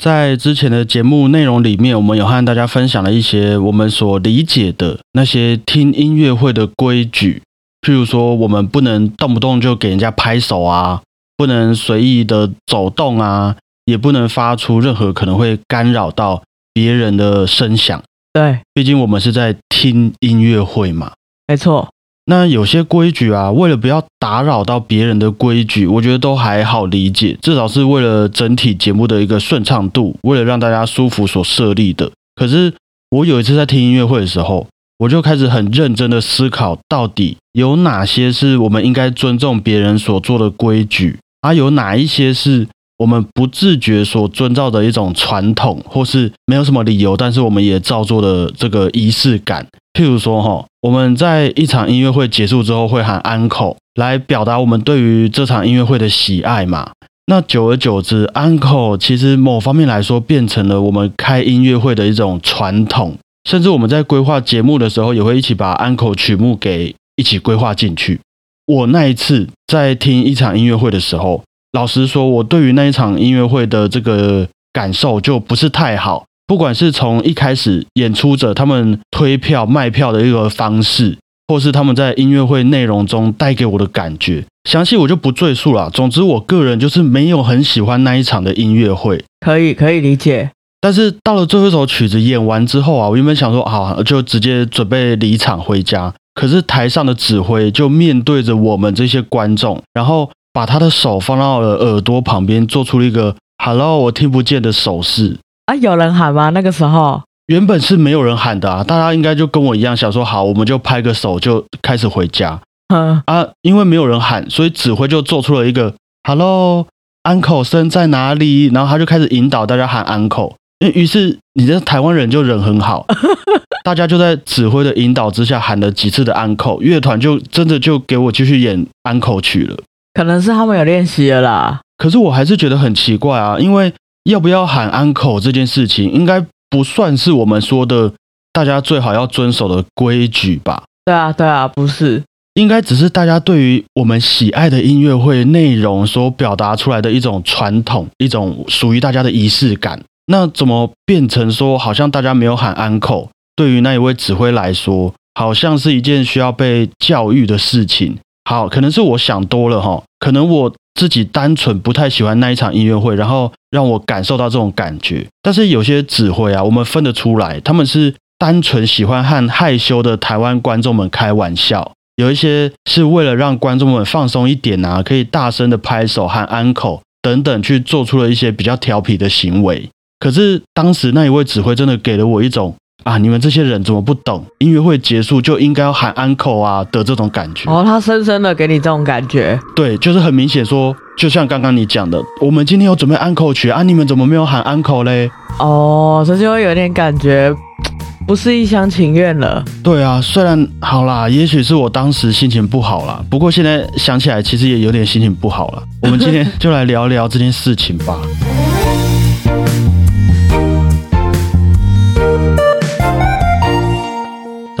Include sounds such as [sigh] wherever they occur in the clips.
在之前的节目内容里面，我们有和大家分享了一些我们所理解的那些听音乐会的规矩，譬如说，我们不能动不动就给人家拍手啊，不能随意的走动啊，也不能发出任何可能会干扰到别人的声响。对，毕竟我们是在听音乐会嘛。没错。那有些规矩啊，为了不要打扰到别人的规矩，我觉得都还好理解，至少是为了整体节目的一个顺畅度，为了让大家舒服所设立的。可是我有一次在听音乐会的时候，我就开始很认真的思考，到底有哪些是我们应该尊重别人所做的规矩，而有哪一些是。我们不自觉所遵照的一种传统，或是没有什么理由，但是我们也照做的这个仪式感。譬如说，哈，我们在一场音乐会结束之后会喊安口，来表达我们对于这场音乐会的喜爱嘛。那久而久之，安口其实某方面来说变成了我们开音乐会的一种传统，甚至我们在规划节目的时候，也会一起把安口曲目给一起规划进去。我那一次在听一场音乐会的时候。老实说，我对于那一场音乐会的这个感受就不是太好。不管是从一开始演出者他们推票卖票的一个方式，或是他们在音乐会内容中带给我的感觉，详细我就不赘述了。总之，我个人就是没有很喜欢那一场的音乐会。可以，可以理解。但是到了最后一首曲子演完之后啊，我原本想说，好，就直接准备离场回家。可是台上的指挥就面对着我们这些观众，然后。把他的手放到了耳朵旁边，做出了一个 “hello”，我听不见的手势啊！有人喊吗？那个时候原本是没有人喊的啊，大家应该就跟我一样想说好，我们就拍个手就开始回家。嗯啊，因为没有人喊，所以指挥就做出了一个 “hello”，uncle 声在哪里？然后他就开始引导大家喊 uncle。于是你这台湾人就人很好，[laughs] 大家就在指挥的引导之下喊了几次的 uncle，乐团就真的就给我继续演 uncle 曲了。可能是他们有练习了啦，可是我还是觉得很奇怪啊，因为要不要喊 uncle 这件事情，应该不算是我们说的大家最好要遵守的规矩吧？对啊，对啊，不是，应该只是大家对于我们喜爱的音乐会内容所表达出来的一种传统，一种属于大家的仪式感。那怎么变成说，好像大家没有喊 uncle，对于那一位指挥来说，好像是一件需要被教育的事情？好，可能是我想多了哈，可能我自己单纯不太喜欢那一场音乐会，然后让我感受到这种感觉。但是有些指挥啊，我们分得出来，他们是单纯喜欢和害羞的台湾观众们开玩笑，有一些是为了让观众们放松一点啊，可以大声的拍手和安口等等，去做出了一些比较调皮的行为。可是当时那一位指挥真的给了我一种。啊！你们这些人怎么不懂？音乐会结束就应该要喊 uncle 啊的这种感觉。哦，他深深的给你这种感觉。对，就是很明显说，就像刚刚你讲的，我们今天有准备 uncle 曲啊，你们怎么没有喊 uncle 嘞？哦，这就会有点感觉 [tsk] 不是一厢情愿了。对啊，虽然好啦，也许是我当时心情不好啦，不过现在想起来，其实也有点心情不好了。我们今天就来聊聊这件事情吧。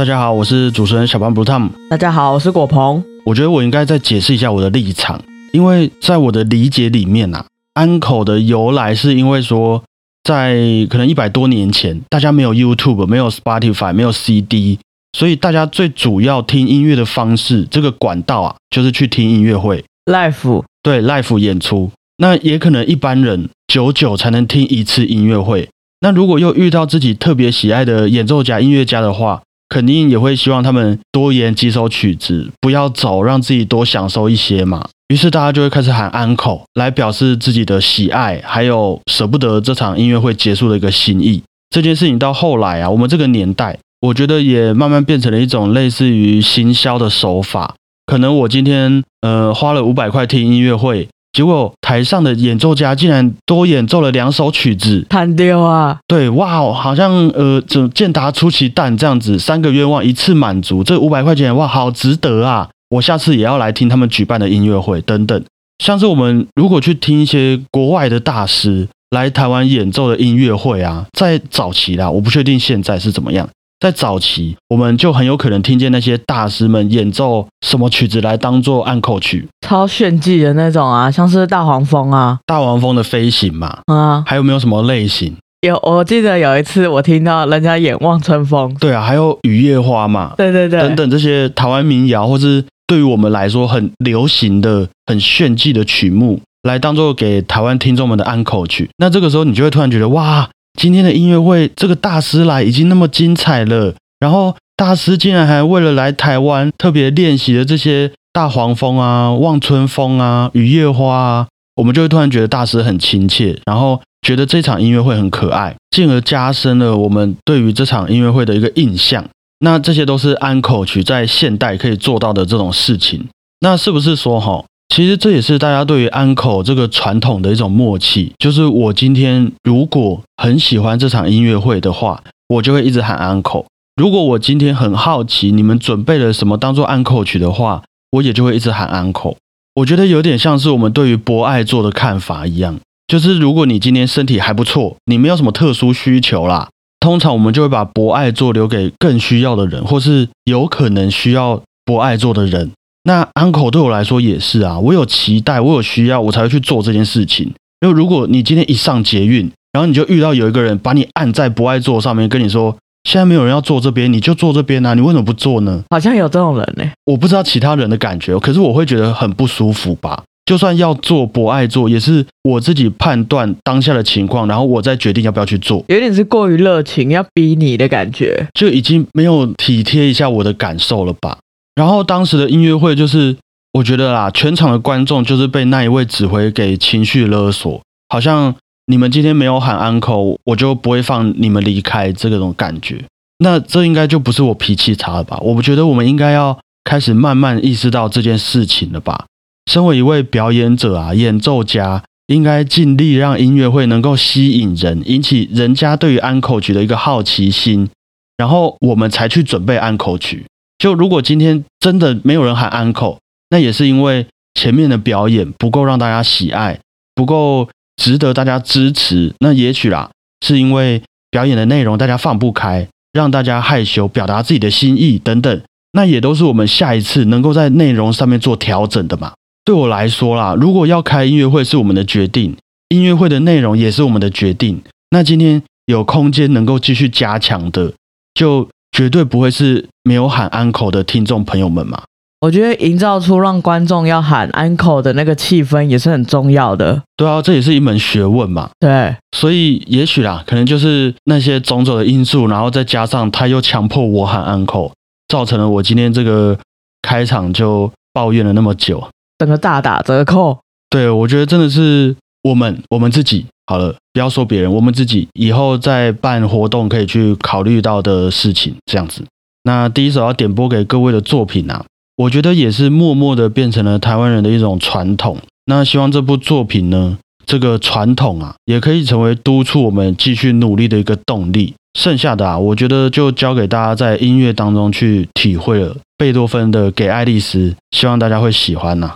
大家好，我是主持人小潘 Blue Tom。大家好，我是果鹏。我觉得我应该再解释一下我的立场，因为在我的理解里面啊，安口的由来是因为说，在可能一百多年前，大家没有 YouTube，没有 Spotify，没有 CD，所以大家最主要听音乐的方式，这个管道啊，就是去听音乐会，Live，对，Live 演出。那也可能一般人久久才能听一次音乐会。那如果又遇到自己特别喜爱的演奏家、音乐家的话，肯定也会希望他们多演几首曲子，不要走，让自己多享受一些嘛。于是大家就会开始喊 uncle 来表示自己的喜爱，还有舍不得这场音乐会结束的一个心意。这件事情到后来啊，我们这个年代，我觉得也慢慢变成了一种类似于行销的手法。可能我今天呃花了五百块听音乐会。结果台上的演奏家竟然多演奏了两首曲子，弹丢啊！对，哇哦，好像呃，这健达出奇蛋这样子，三个愿望一次满足，这五百块钱哇，好值得啊！我下次也要来听他们举办的音乐会等等。像是我们如果去听一些国外的大师来台湾演奏的音乐会啊，在早期啦，我不确定现在是怎么样。在早期，我们就很有可能听见那些大师们演奏什么曲子来当做暗扣曲，超炫技的那种啊，像是大黄蜂啊，大黄蜂的飞行嘛，啊，还有没有什么类型？有，我记得有一次我听到人家演《望春风》，对啊，还有雨夜花嘛，对对对，等等这些台湾民谣，或是对于我们来说很流行的、很炫技的曲目，来当做给台湾听众们的安口曲。那这个时候，你就会突然觉得，哇，今天的音乐会，这个大师来已经那么精彩了，然后大师竟然还为了来台湾特别练习了这些大黄蜂啊、望春风啊、雨夜花啊，我们就会突然觉得大师很亲切，然后。觉得这场音乐会很可爱，进而加深了我们对于这场音乐会的一个印象。那这些都是安口曲在现代可以做到的这种事情。那是不是说哈，其实这也是大家对于安口这个传统的一种默契？就是我今天如果很喜欢这场音乐会的话，我就会一直喊安口；如果我今天很好奇你们准备了什么当做安口曲的话，我也就会一直喊安口。我觉得有点像是我们对于博爱做的看法一样。就是如果你今天身体还不错，你没有什么特殊需求啦，通常我们就会把博爱做留给更需要的人，或是有可能需要博爱做的人。那 uncle 对我来说也是啊，我有期待，我有需要，我才会去做这件事情。因为如果你今天一上捷运，然后你就遇到有一个人把你按在不爱坐上面，跟你说现在没有人要坐这边，你就坐这边啊，你为什么不坐呢？好像有这种人呢，我不知道其他人的感觉，可是我会觉得很不舒服吧。就算要做博爱做，也是我自己判断当下的情况，然后我再决定要不要去做。有点是过于热情，要逼你的感觉，就已经没有体贴一下我的感受了吧。然后当时的音乐会，就是我觉得啦，全场的观众就是被那一位指挥给情绪勒索，好像你们今天没有喊 uncle，我就不会放你们离开这种感觉。那这应该就不是我脾气差了吧？我不觉得我们应该要开始慢慢意识到这件事情了吧？身为一位表演者啊，演奏家应该尽力让音乐会能够吸引人，引起人家对于安口曲的一个好奇心，然后我们才去准备安口曲。就如果今天真的没有人喊安口，那也是因为前面的表演不够让大家喜爱，不够值得大家支持。那也许啦，是因为表演的内容大家放不开，让大家害羞表达自己的心意等等，那也都是我们下一次能够在内容上面做调整的嘛。对我来说啦，如果要开音乐会是我们的决定，音乐会的内容也是我们的决定，那今天有空间能够继续加强的，就绝对不会是没有喊 uncle 的听众朋友们嘛。我觉得营造出让观众要喊 uncle 的那个气氛也是很重要的。对啊，这也是一门学问嘛。对，所以也许啦，可能就是那些种种的因素，然后再加上他又强迫我喊 uncle，，造成了我今天这个开场就抱怨了那么久。整个大打折扣，对我觉得真的是我们我们自己好了，不要说别人，我们自己以后再办活动可以去考虑到的事情，这样子。那第一首要点播给各位的作品啊，我觉得也是默默的变成了台湾人的一种传统。那希望这部作品呢，这个传统啊，也可以成为督促我们继续努力的一个动力。剩下的啊，我觉得就交给大家在音乐当中去体会了。贝多芬的《给爱丽丝》，希望大家会喜欢呐。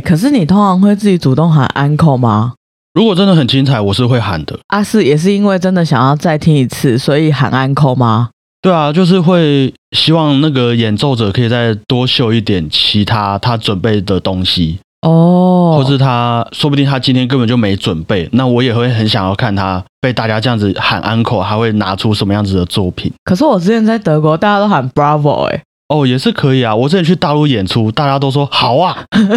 哎、可是你通常会自己主动喊 uncle 吗？如果真的很精彩，我是会喊的。啊，是也是因为真的想要再听一次，所以喊 uncle 吗？对啊，就是会希望那个演奏者可以再多秀一点其他他准备的东西，哦，或是他说不定他今天根本就没准备，那我也会很想要看他被大家这样子喊 uncle，还会拿出什么样子的作品。可是我之前在德国，大家都喊 bravo 哎、哦，也是可以啊。我之前去大陆演出，大家都说好啊，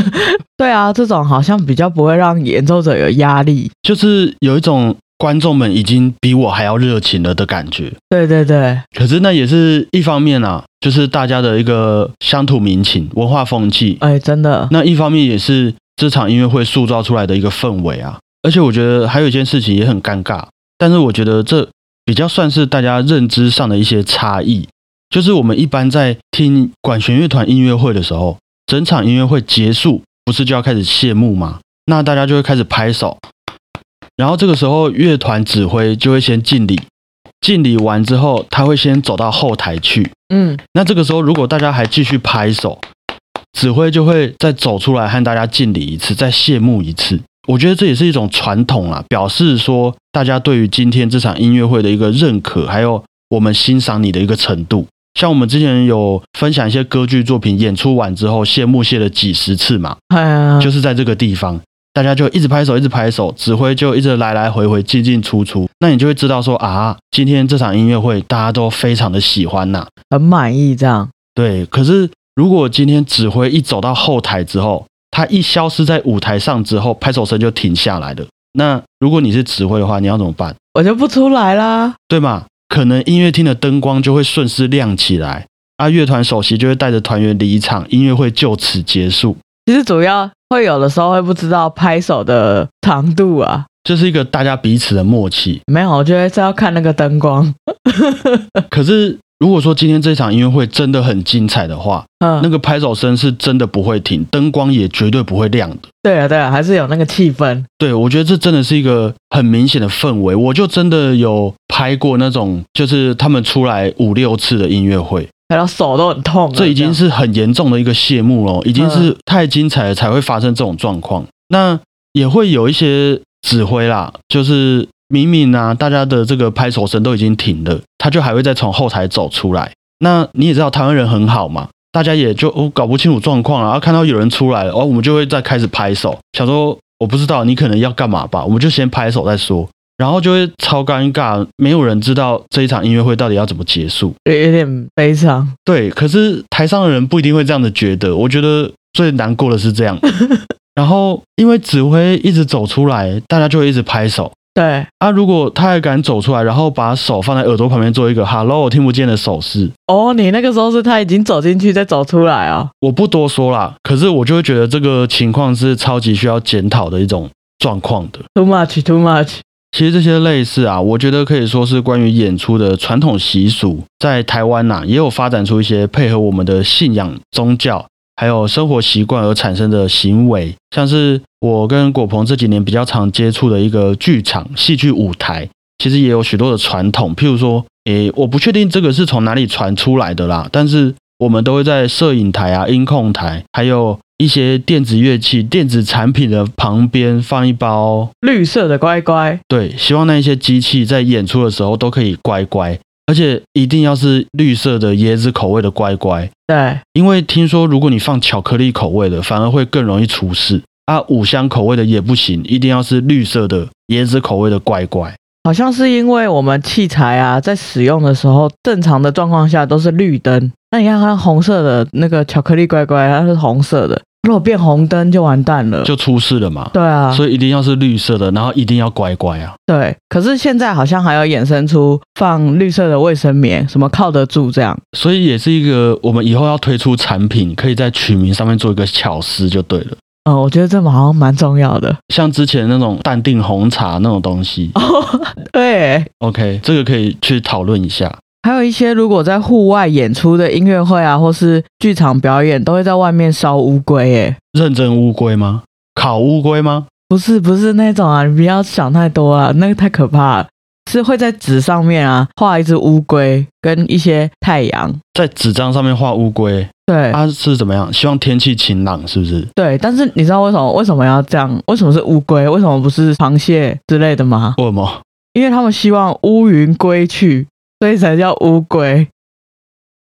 [laughs] 对啊，这种好像比较不会让演奏者有压力。就是有一种观众们已经比我还要热情了的感觉。对对对，可是那也是一方面啊，就是大家的一个乡土民情、文化风气。哎、真的，那一方面也是这场音乐会塑造出来的一个氛围啊。而且我觉得还有一件事情也很尴尬，但是我觉得这比较算是大家认知上的一些差异。就是我们一般在听管弦乐团音乐会的时候，整场音乐会结束，不是就要开始谢幕吗？那大家就会开始拍手，然后这个时候乐团指挥就会先敬礼，敬礼完之后，他会先走到后台去。嗯，那这个时候如果大家还继续拍手，指挥就会再走出来和大家敬礼一次，再谢幕一次。我觉得这也是一种传统啦，表示说大家对于今天这场音乐会的一个认可，还有我们欣赏你的一个程度。像我们之前有分享一些歌剧作品，演出完之后谢幕谢了几十次嘛，哎，就是在这个地方，大家就一直拍手，一直拍手，指挥就一直来来回回进进出出，那你就会知道说啊，今天这场音乐会大家都非常的喜欢呐、很满意这样。对，可是如果今天指挥一走到后台之后，他一消失在舞台上之后，拍手声就停下来了。那如果你是指挥的话，你要怎么办？我就不出来啦。对吗？可能音乐厅的灯光就会顺势亮起来，啊，乐团首席就会带着团员离场，音乐会就此结束。其实主要会有的时候会不知道拍手的长度啊。这是一个大家彼此的默契。没有，我觉得是要看那个灯光。[laughs] 可是如果说今天这场音乐会真的很精彩的话，嗯，那个拍手声是真的不会停，灯光也绝对不会亮的。对啊对啊，还是有那个气氛。对，我觉得这真的是一个很明显的氛围。我就真的有拍过那种，就是他们出来五六次的音乐会，然后手都很痛了。这已经是很严重的一个谢幕了，已经是太精彩了才会发生这种状况。那也会有一些指挥啦，就是明明啊，大家的这个拍手声都已经停了，他就还会再从后台走出来。那你也知道台湾人很好嘛，大家也就哦搞不清楚状况了，然后看到有人出来了，哦，我们就会再开始拍手，想说我不知道你可能要干嘛吧，我们就先拍手再说，然后就会超尴尬，没有人知道这一场音乐会到底要怎么结束。有有点悲伤。对，可是台上的人不一定会这样的觉得。我觉得最难过的是这样。[laughs] 然后因为指挥一直走出来，大家就会一直拍手对，啊。如果他还敢走出来，然后把手放在耳朵旁边做一个 “hello” 我听不见的手势，哦，你那个时候是他已经走进去再走出来啊、我不多说啦。可是我就会觉得这个情况是超级需要检讨的一种状况的。t o o much, too much。其实这些类似啊，我觉得可以说是关于演出的传统习俗，在台湾呐、也有发展出一些配合我们的信仰、宗教还有生活习惯而产生的行为，像是我跟果鹏这几年比较常接触的一个剧场、戏剧舞台，其实也有许多的传统，譬如说，诶，我不确定这个是从哪里传出来的啦，但是我们都会在摄影台啊、音控台，还有一些电子乐器、电子产品的旁边放一包绿色的乖乖，对，希望那一些机器在演出的时候都可以乖乖，而且一定要是绿色的椰子口味的乖乖，对，因为听说如果你放巧克力口味的，反而会更容易出事啊。五香口味的也不行，一定要是绿色的椰子口味的乖乖。好像是因为我们器材啊，在使用的时候，正常的状况下都是绿灯。那你看它红色的那个巧克力乖乖，它是红色的，如果变红灯就完蛋了。就出事了嘛。对啊，所以一定要是绿色的，然后一定要乖乖啊。对。可是现在好像还有衍生出放绿色的卫生棉，什么靠得住这样。所以也是一个我们以后要推出产品，可以在取名上面做一个巧思就对了。嗯，我觉得这好像蛮重要的。像之前那种淡定红茶那种东西哦对，，OK，这个可以去讨论一下。还有一些如果在户外演出的音乐会啊，或是剧场表演，都会在外面烧乌龟。哎，认真乌龟吗？烤乌龟吗？不是不是那种啊，你不要想太多啊，那个太可怕了。是会在纸上面啊画一只乌龟跟一些太阳。在纸张上面画乌龟，对，它是怎么样？希望天气晴朗，是不是？对，但是你知道为什么为什么要这样？为什么是乌龟？为什么不是螃蟹之类的吗？为什么？因为他们希望乌云归去，所以才叫乌龟。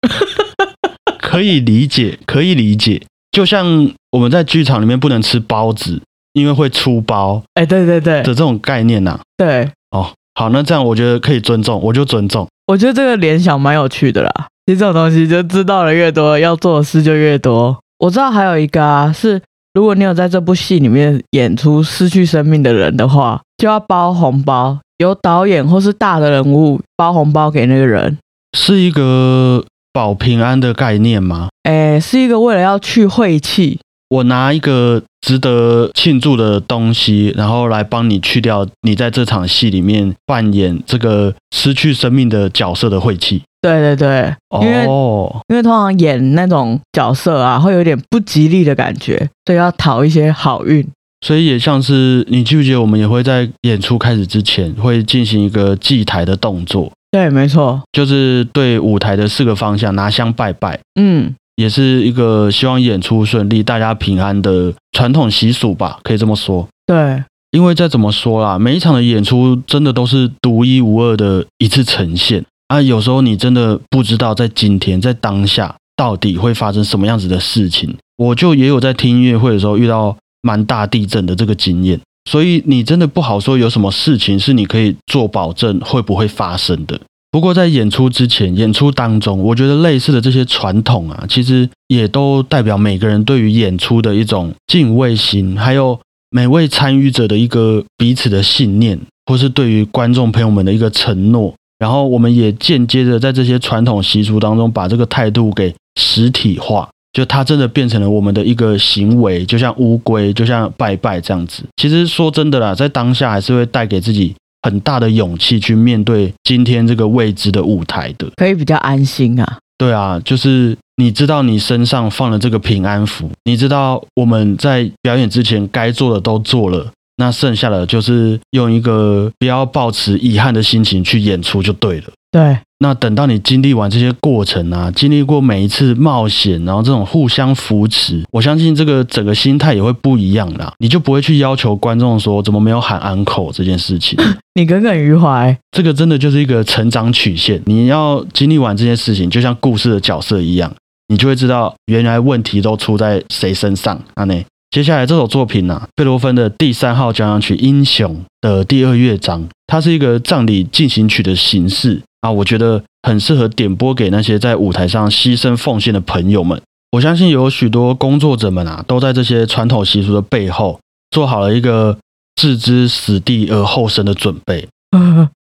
[laughs] 可以理解，可以理解。就像我们在剧场里面不能吃包子，因为会出包哎，对对对的这种概念呐、对，哦，好，那这样我觉得可以尊重，我就尊重。我觉得这个联想蛮有趣的啦。其实这种东西就知道的越多，要做的事就越多。我知道还有一个啊，是如果你有在这部戏里面演出失去生命的人的话，就要包红包，由导演或是大的人物包红包给那个人。是一个保平安的概念吗？哎，是一个为了要去晦气，我拿一个值得庆祝的东西，然后来帮你去掉你在这场戏里面扮演这个失去生命的角色的晦气。对对对，因为哦，因为通常演那种角色啊，会有点不吉利的感觉，所以要讨一些好运。所以也像是你记不记得，我们也会在演出开始之前会进行一个祭台的动作，对，没错，就是对舞台的四个方向拿香拜拜，嗯，也是一个希望演出顺利、大家平安的传统习俗吧，可以这么说。对，因为再怎么说啦，每一场的演出真的都是独一无二的一次呈现啊。有时候你真的不知道在今天在当下到底会发生什么样子的事情。我就也有在听音乐会的时候遇到蛮大地震的这个经验，所以你真的不好说有什么事情是你可以做保证会不会发生的。不过在演出之前、演出当中，我觉得类似的这些传统啊，其实也都代表每个人对于演出的一种敬畏心，还有每位参与者的一个彼此的信念，或是对于观众朋友们的一个承诺。然后我们也间接的在这些传统习俗当中，把这个态度给实体化，就它真的变成了我们的一个行为，就像乌龟，就像拜拜这样子。其实说真的啦，在当下还是会带给自己很大的勇气去面对今天这个未知的舞台的。可以比较安心啊。对啊，就是你知道你身上放了这个平安符，你知道我们在表演之前该做的都做了，那剩下的就是用一个不要抱持遗憾的心情去演出就对了。对，那等到你经历完这些过程啊，经历过每一次冒险，然后这种互相扶持，我相信这个整个心态也会不一样啦。你就不会去要求观众说怎么没有喊 uncle 这件事情。你耿耿于怀。这个真的就是一个成长曲线。你要经历完这些事情，就像故事的角色一样，你就会知道原来问题都出在谁身上。那呢，接下来这首作品呢、贝多芬的第三号交响曲《英雄》的第二乐章，它是一个葬礼进行曲的形式啊，我觉得很适合点播给那些在舞台上牺牲奉献的朋友们。我相信有许多工作者们啊，都在这些传统习俗的背后做好了一个置之死地而后生的准备。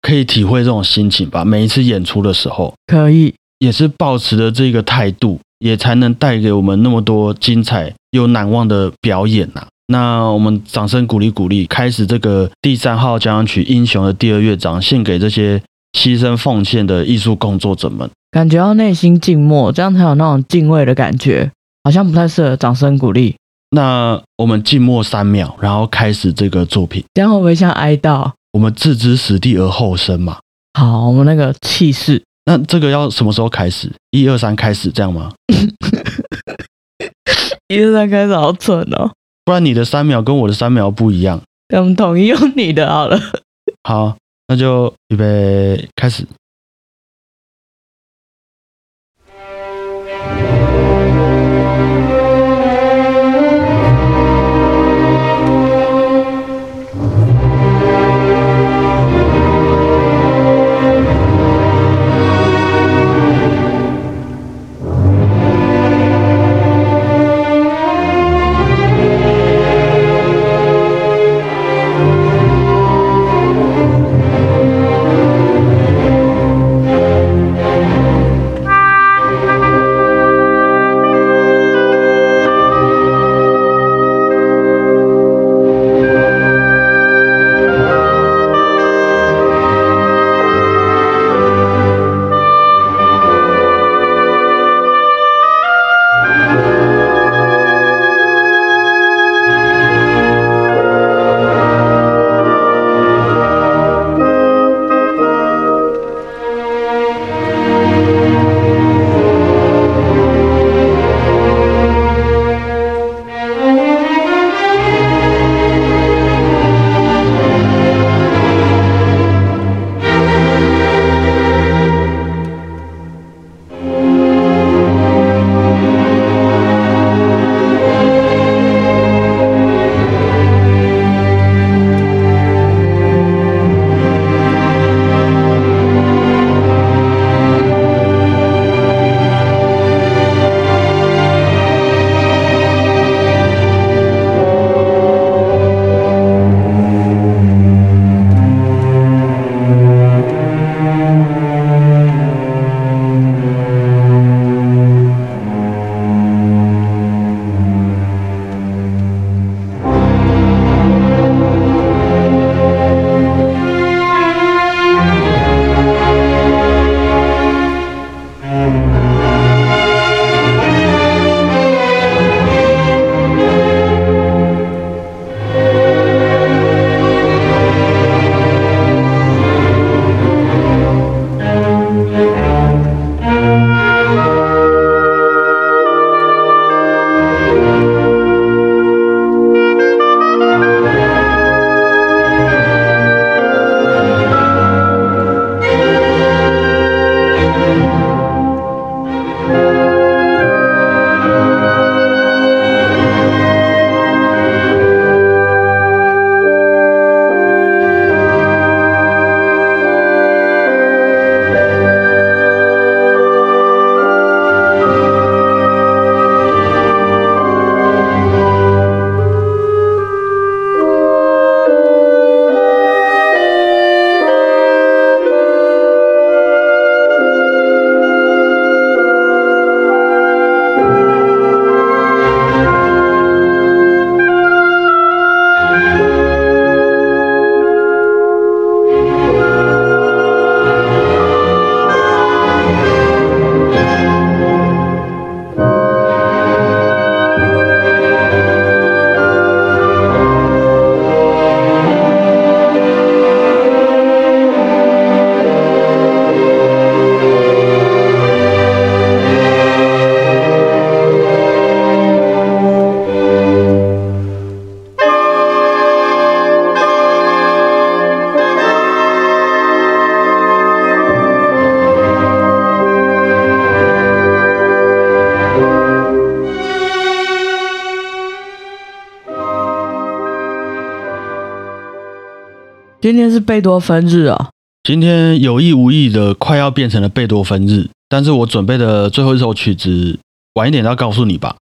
可以体会这种心情吧。每一次演出的时候，可以，也是抱持着这个态度，也才能带给我们那么多精彩又难忘的表演呐、那我们掌声鼓励鼓励，开始这个第三号交响曲《英雄》的第二乐章，献给这些牺牲奉献的艺术工作者们。感觉要内心静默，这样才有那种敬畏的感觉。好像不太适合掌声鼓励，那我们静默三秒，然后开始这个作品。这样会不会像哀悼？我们置之死地而后生嘛。好，我们那个气势，那这个要什么时候开始？一二三开始这样吗？[laughs] 一二三开始好蠢哦。不然你的三秒跟我的三秒不一样。我们统一用你的好了。好，那就预备开始。《今天是贝多芬日哦。今天有意无意的快要变成了贝多芬日，但是我准备的最后一首曲子，晚一点再告诉你吧。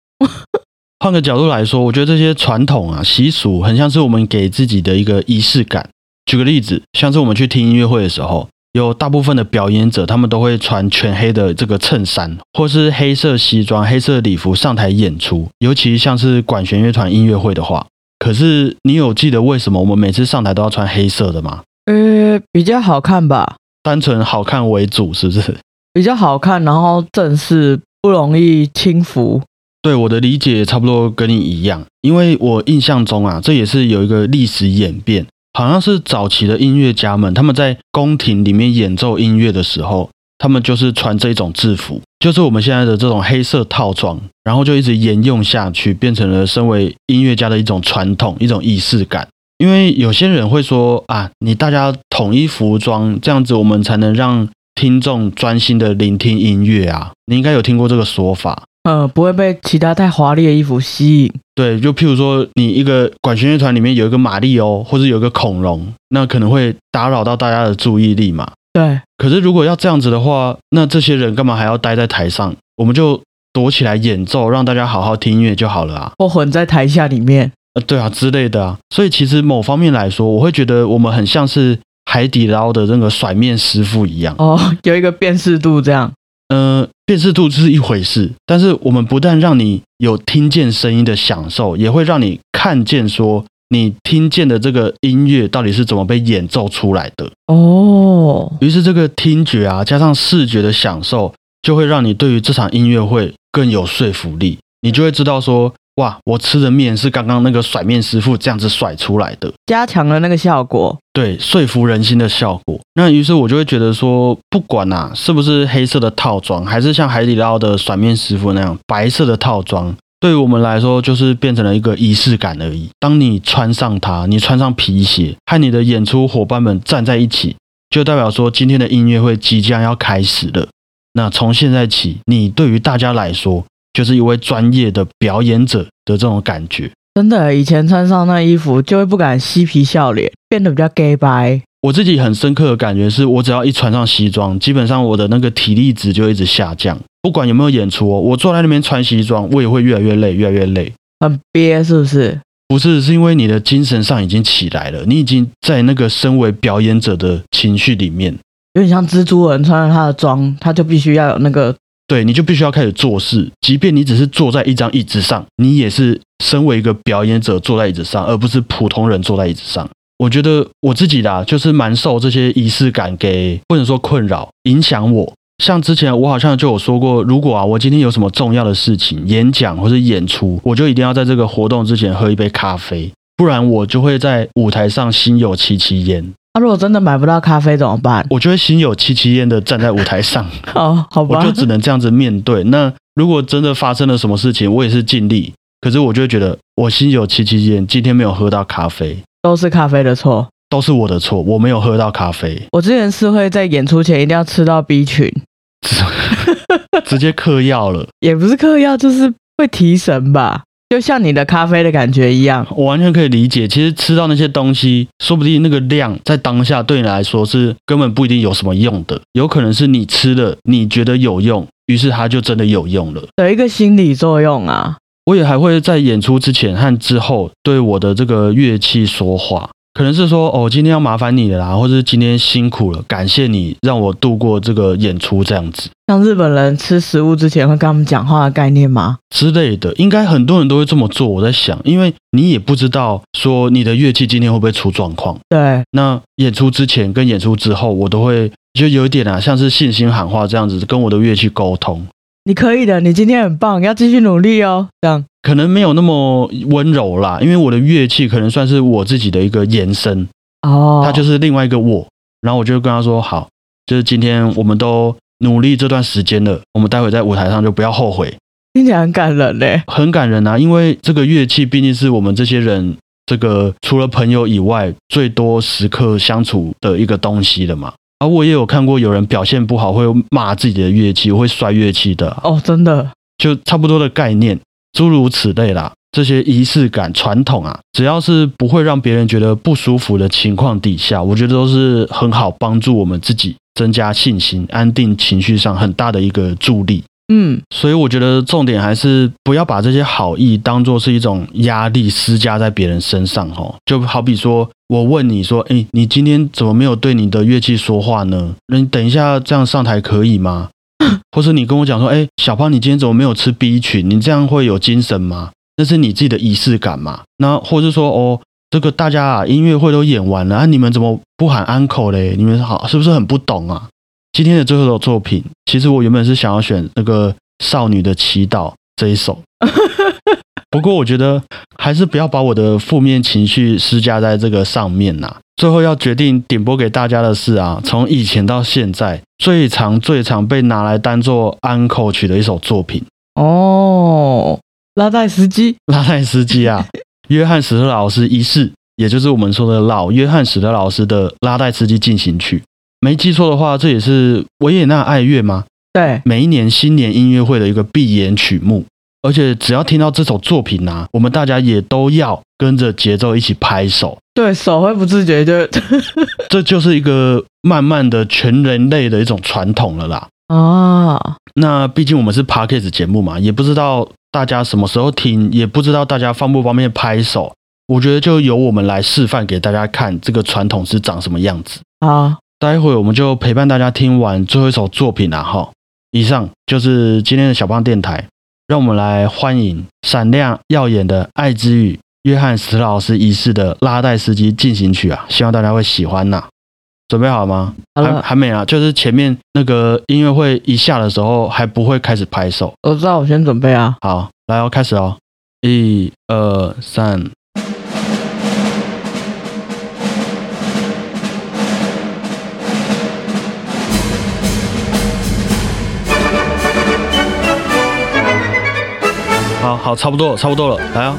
[laughs] 换个角度来说，我觉得这些传统啊习俗，很像是我们给自己的一个仪式感。举个例子，像是我们去听音乐会的时候，有大部分的表演者，他们都会穿全黑的这个衬衫，或是黑色西装、黑色礼服上台演出。尤其像是管弦乐团音乐会的话，可是你有记得为什么我们每次上台都要穿黑色的吗？呃，比较好看吧，单纯好看为主，是不是？比较好看，然后正式，不容易轻浮。对我的理解差不多跟你一样，因为我印象中啊，这也是有一个历史演变，好像是早期的音乐家们他们在宫廷里面演奏音乐的时候，他们就是穿这种制服，就是我们现在的这种黑色套装，然后就一直沿用下去，变成了身为音乐家的一种传统，一种仪式感。因为有些人会说啊，你大家统一服装，这样子我们才能让听众专心的聆听音乐啊。你应该有听过这个说法。呃，不会被其他太华丽的衣服吸引。对，就譬如说，你一个管弦乐团里面有一个马里欧，或者有一个恐龙，那可能会打扰到大家的注意力嘛。对。可是如果要这样子的话，那这些人干嘛还要待在台上？我们就躲起来演奏，让大家好好听音乐就好了啊。或混在台下里面。呃，对啊，之类的啊。所以其实某方面来说，我会觉得我们很像是海底捞的那个甩面师傅一样。哦，有一个辨识度这样。呃，辨识度是一回事，但是我们不但让你有听见声音的享受，也会让你看见说你听见的这个音乐到底是怎么被演奏出来的哦。于是这个听觉啊，加上视觉的享受，就会让你对于这场音乐会更有说服力，你就会知道说。哇！我吃的面是刚刚那个甩面师傅这样子甩出来的，加强了那个效果，对，说服人心的效果。那于是我就会觉得说，不管啊是不是黑色的套装，还是像海底捞的甩面师傅那样白色的套装，对于我们来说就是变成了一个仪式感而已。当你穿上它，你穿上皮鞋，和你的演出伙伴们站在一起，就代表说今天的音乐会即将要开始了。那从现在起，你对于大家来说。就是一位专业的表演者的这种感觉，真的，以前穿上那衣服就会不敢嬉皮笑脸，变得比较 gay 白。我自己很深刻的感觉是，我只要一穿上西装，基本上我的那个体力值就一直下降。不管有没有演出哦，我坐在那边穿西装，我也会越来越累，越来越累，很憋，是不是？不是，是因为你的精神上已经起来了，你已经在那个身为表演者的情绪里面，有点像蜘蛛人穿上他的装，他就必须要有那个。对，你就必须要开始做事，即便你只是坐在一张椅子上，你也是身为一个表演者坐在椅子上，而不是普通人坐在椅子上。我觉得我自己啦，就是蛮受这些仪式感给不能说困扰，影响我。像之前我好像就有说过，如果啊我今天有什么重要的事情，演讲或者演出，我就一定要在这个活动之前喝一杯咖啡，不然我就会在舞台上心有戚戚焉。那如果真的买不到咖啡怎么办？我就会心有戚戚焉的站在舞台上。[laughs] 哦，好吧，我就只能这样子面对。那如果真的发生了什么事情，我也是尽力。可是我就会觉得我心有戚戚焉，今天没有喝到咖啡，都是咖啡的错，都是我的错，我没有喝到咖啡。我之前是会在演出前一定要吃到 B 群，[laughs] 直接嗑药了，也不是嗑药，就是会提神吧。就像你的咖啡的感觉一样，我完全可以理解。其实吃到那些东西，说不定那个量在当下对你来说是根本不一定有什么用的，有可能是你吃了你觉得有用，于是它就真的有用了。有一个心理作用啊。我也还会在演出之前和之后对我的这个乐器说话。可能是说哦，今天要麻烦你了啦，或者是今天辛苦了，感谢你让我度过这个演出这样子。像日本人吃食物之前会跟他们讲话的概念吗？之类的，应该很多人都会这么做。我在想，因为你也不知道说你的乐器今天会不会出状况。对，那演出之前跟演出之后，我都会就有一点啊，像是信心喊话这样子跟我的乐器沟通。你可以的，你今天很棒，要继续努力哦。这样可能没有那么温柔啦，因为我的乐器可能算是我自己的一个延伸哦，它就是另外一个我。然后我就跟他说：“好，就是今天我们都努力这段时间了，我们待会在舞台上就不要后悔。”听起来很感人嘞，很感人啊！因为这个乐器毕竟是我们这些人这个除了朋友以外最多时刻相处的一个东西了嘛。而我也有看过有人表现不好会骂自己的乐器，会摔乐器的哦，真的，就差不多的概念，诸如此类啦。这些仪式感、传统啊，只要是不会让别人觉得不舒服的情况底下，我觉得都是很好帮助我们自己增加信心、安定情绪上很大的一个助力。嗯，所以我觉得重点还是不要把这些好意当做是一种压力施加在别人身上哦。就好比说我问你说，哎，你今天怎么没有对你的乐器说话呢？那你等一下这样上台可以吗？或是你跟我讲说，哎，小胖，你今天怎么没有吃 B 群？你这样会有精神吗？那是你自己的仪式感嘛。那或是说，哦，这个大家啊，音乐会都演完了啊，你们怎么不喊 uncle 嘞？你们好是不是很不懂啊？今天的最后一首作品，其实我原本是想要选那个《少女的祈祷》这一首，[laughs] 不过我觉得还是不要把我的负面情绪施加在这个上面呐。最后要决定点播给大家的是啊，从以前到现在最常最常被拿来当做安 e 曲的一首作品哦，拉代斯基，拉代斯基啊，[laughs] 约翰史特老师一世，也就是我们说的老约翰史特老师的拉代斯基进行曲。没记错的话，这也是维也纳爱乐吗？对，每一年新年音乐会的一个必演曲目。而且只要听到这首作品啊，我们大家也都要跟着节奏一起拍手。对手会不自觉就，[laughs] 这就是一个慢慢的全人类的一种传统了啦。哦，那毕竟我们是 p a r k a s 节目嘛，也不知道大家什么时候听，也不知道大家方不方便拍手。我觉得就由我们来示范给大家看，这个传统是长什么样子啊。待会我们就陪伴大家听完最后一首作品了哈。以上就是今天的小胖电台，让我们来欢迎闪亮耀眼的爱之语约翰史老师仪式的拉带司机进行曲啊，希望大家会喜欢呐。准备好吗？还还没啊，就是前面那个音乐会一下的时候还不会开始拍手。我知道，我先准备啊。好，来哦，开始哦，一二三。好好，差不多了，差不多了，来啊！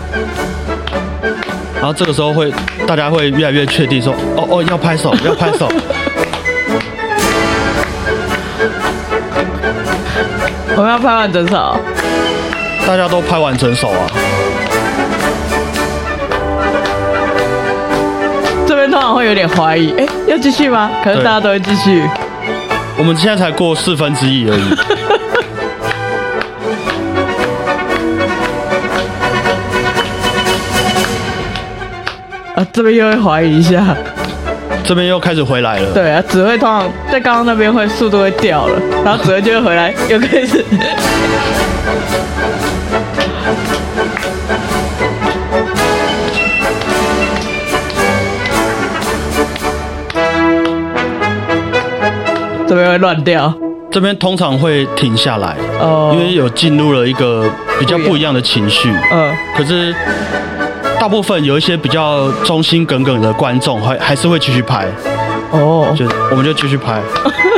然后这个时候会，大家会越来越确定说，哦哦，要拍手，[laughs] 要拍手。[laughs] 我们要拍完整首，大家都拍完整首啊！这边通常会有点怀疑，哎，要继续吗？可是大家都会继续。我们现在才过四分之一而已。[laughs] 这边又会怀疑一下，这边又开始回来了。对啊，指挥通常在刚刚那边会速度会掉了，然后指挥就会回来，[laughs] 又开始。这边会乱掉，这边通常会停下来，哦，因为有进入了一个比较不一样的情绪。嗯，可是。大部分有一些比较忠心耿耿的观众，还还是会继续拍。哦，就我们就继续拍。[laughs]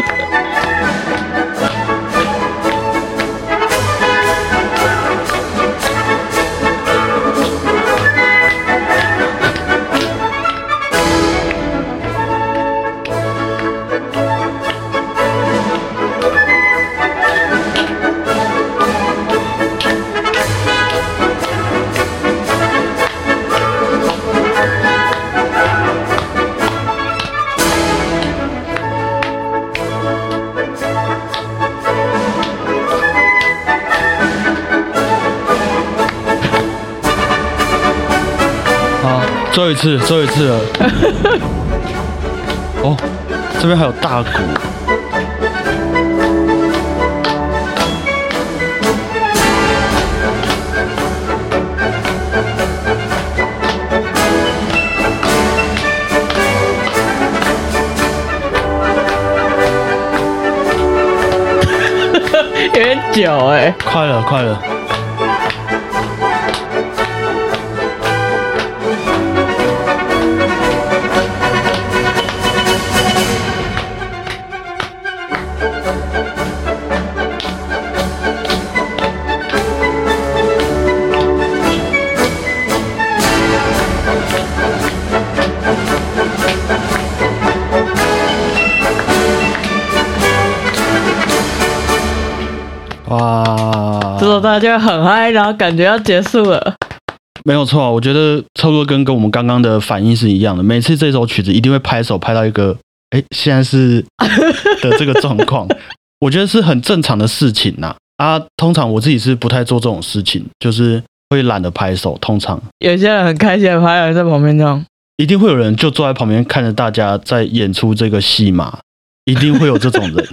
次，最后一次了。[laughs] 哦，这边还有大鼓。[laughs] 有点久哎。快了，快了。大家很嗨，然后感觉要结束了。没有错啊，我觉得差不多跟跟我们刚刚的反应是一样的。每次这首曲子一定会拍手拍到一个，哎，现在是 [laughs] 的这个状况，我觉得是很正常的事情呐。啊，通常我自己是不太做这种事情，就是会懒得拍手。通常有些人很开心的拍，有人在旁边这样，一定会有人就坐在旁边看着大家在演出这个戏码，一定会有这种人。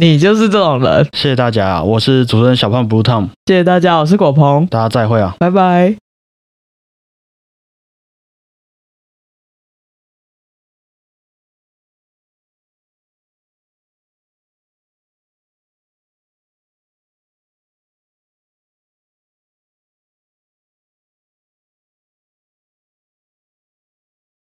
你就是这种人。谢谢大家啊，我是主持人小胖 Blue Tom，谢谢大家，我是果鹏，大家再会啊。拜拜。